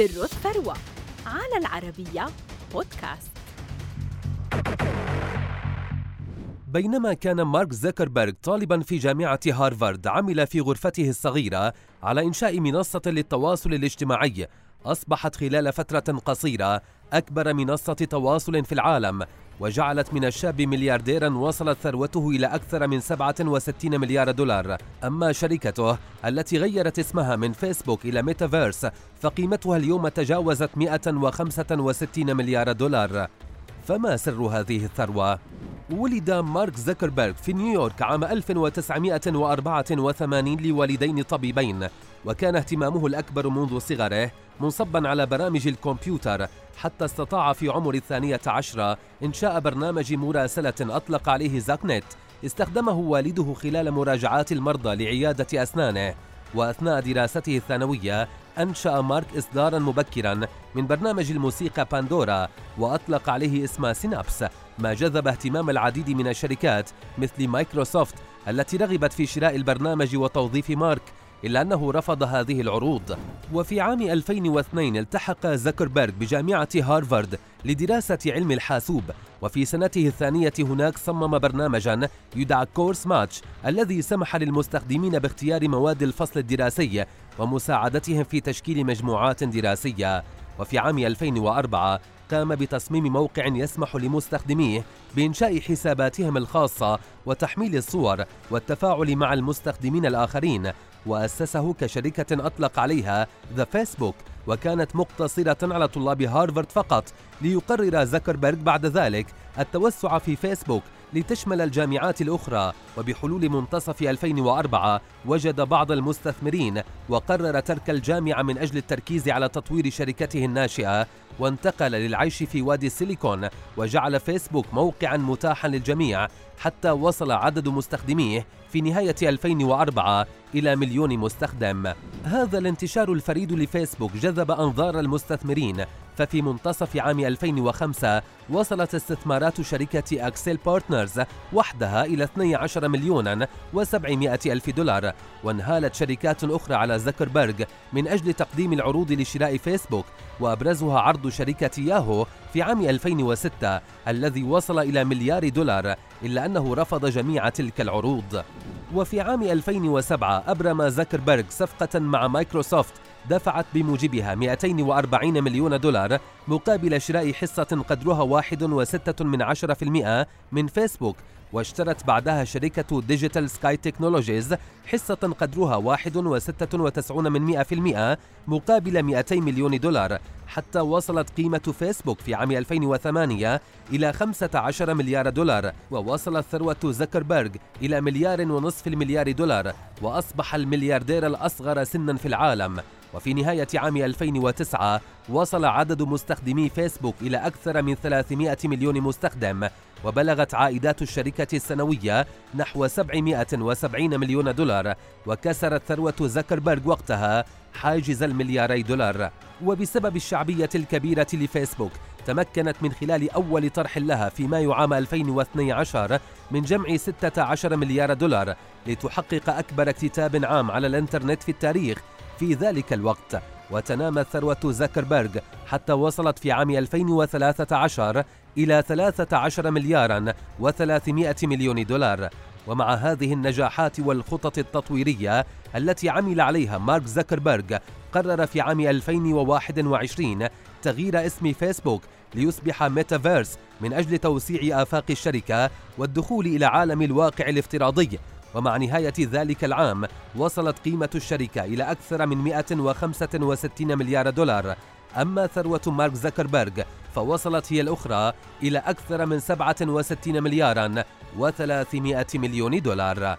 سر الثروة على العربية بودكاست. بينما كان مارك زكربرج طالبا في جامعة هارفارد عمل في غرفته الصغيرة على إنشاء منصة للتواصل الاجتماعي. أصبحت خلال فترة قصيرة أكبر منصة تواصل في العالم وجعلت من الشاب مليارديرا وصلت ثروته إلى أكثر من 67 مليار دولار أما شركته التي غيرت اسمها من فيسبوك إلى ميتافيرس فقيمتها اليوم تجاوزت 165 مليار دولار فما سر هذه الثروة؟ ولد مارك زكربيرغ في نيويورك عام 1984 لوالدين طبيبين وكان اهتمامه الأكبر منذ صغره منصبا على برامج الكمبيوتر حتى استطاع في عمر الثانية عشرة إنشاء برنامج مراسلة أطلق عليه زاك نت استخدمه والده خلال مراجعات المرضى لعيادة أسنانه. وأثناء دراسته الثانوية أنشأ مارك إصدارا مبكرا من برنامج الموسيقى باندورا وأطلق عليه اسم سينابس ما جذب اهتمام العديد من الشركات مثل مايكروسوفت التي رغبت في شراء البرنامج وتوظيف مارك إلا أنه رفض هذه العروض. وفي عام 2002 التحق زكربيرغ بجامعة هارفارد لدراسة علم الحاسوب. وفي سنته الثانية هناك صمم برنامجا يدعى كورس ماتش الذي سمح للمستخدمين باختيار مواد الفصل الدراسي ومساعدتهم في تشكيل مجموعات دراسية. وفي عام 2004 قام بتصميم موقع يسمح لمستخدميه بإنشاء حساباتهم الخاصة وتحميل الصور والتفاعل مع المستخدمين الآخرين. وأسسه كشركة أطلق عليها ذا فيسبوك وكانت مقتصرة على طلاب هارفارد فقط ليقرر زكربرج بعد ذلك التوسع في فيسبوك لتشمل الجامعات الأخرى وبحلول منتصف 2004 وجد بعض المستثمرين وقرر ترك الجامعة من أجل التركيز على تطوير شركته الناشئة وانتقل للعيش في وادي السيليكون وجعل فيسبوك موقعا متاحا للجميع حتى وصل عدد مستخدميه في نهاية 2004 إلى مليون مستخدم. هذا الانتشار الفريد لفيسبوك جذب أنظار المستثمرين ففي منتصف عام 2005 وصلت استثمارات شركة أكسل بارتنرز وحدها إلى 12 مليونا و700 ألف دولار. وانهالت شركات أخرى على زكربرج من أجل تقديم العروض لشراء فيسبوك وأبرزها عرض شركة ياهو في عام 2006 الذي وصل إلى مليار دولار إلا أنه رفض جميع تلك العروض. وفي عام 2007 أبرم زكربرج صفقة مع مايكروسوفت دفعت بموجبها 240 مليون دولار مقابل شراء حصة قدرها 1.6 من 10% من فيسبوك. واشترت بعدها شركة ديجيتال سكاي تكنولوجيز حصة قدرها 1.96 من 100% مقابل 200 مليون دولار حتى وصلت قيمة فيسبوك في عام 2008 إلى 15 مليار دولار. ووصلت ثروة زكربرج إلى مليار ونصف المليار دولار وأصبح الملياردير الأصغر سنا في العالم. وفي نهاية عام 2009 وصل عدد مستخدمي فيسبوك إلى أكثر من 300 مليون مستخدم وبلغت عائدات الشركة السنوية نحو 770 مليون دولار وكسرت ثروة زكربرج وقتها حاجز الملياري دولار. وبسبب الشعبية الكبيرة لفيسبوك تمكنت من خلال أول طرح لها في مايو عام 2012 من جمع 16 مليار دولار لتحقق أكبر اكتتاب عام على الإنترنت في التاريخ في ذلك الوقت. وتنامت ثروة زكربرج حتى وصلت في عام 2013 إلى 13 مليارا و300 مليون دولار. ومع هذه النجاحات والخطط التطويرية التي عمل عليها مارك زكربرج قرر في عام 2021 تغيير اسم فيسبوك ليصبح ميتافيرس من أجل توسيع آفاق الشركة والدخول إلى عالم الواقع الافتراضي. ومع نهاية ذلك العام وصلت قيمة الشركة إلى أكثر من 165 مليار دولار. أما ثروة مارك زكربرج فوصلت هي الأخرى إلى أكثر من 67 مليارا و300 مليون دولار.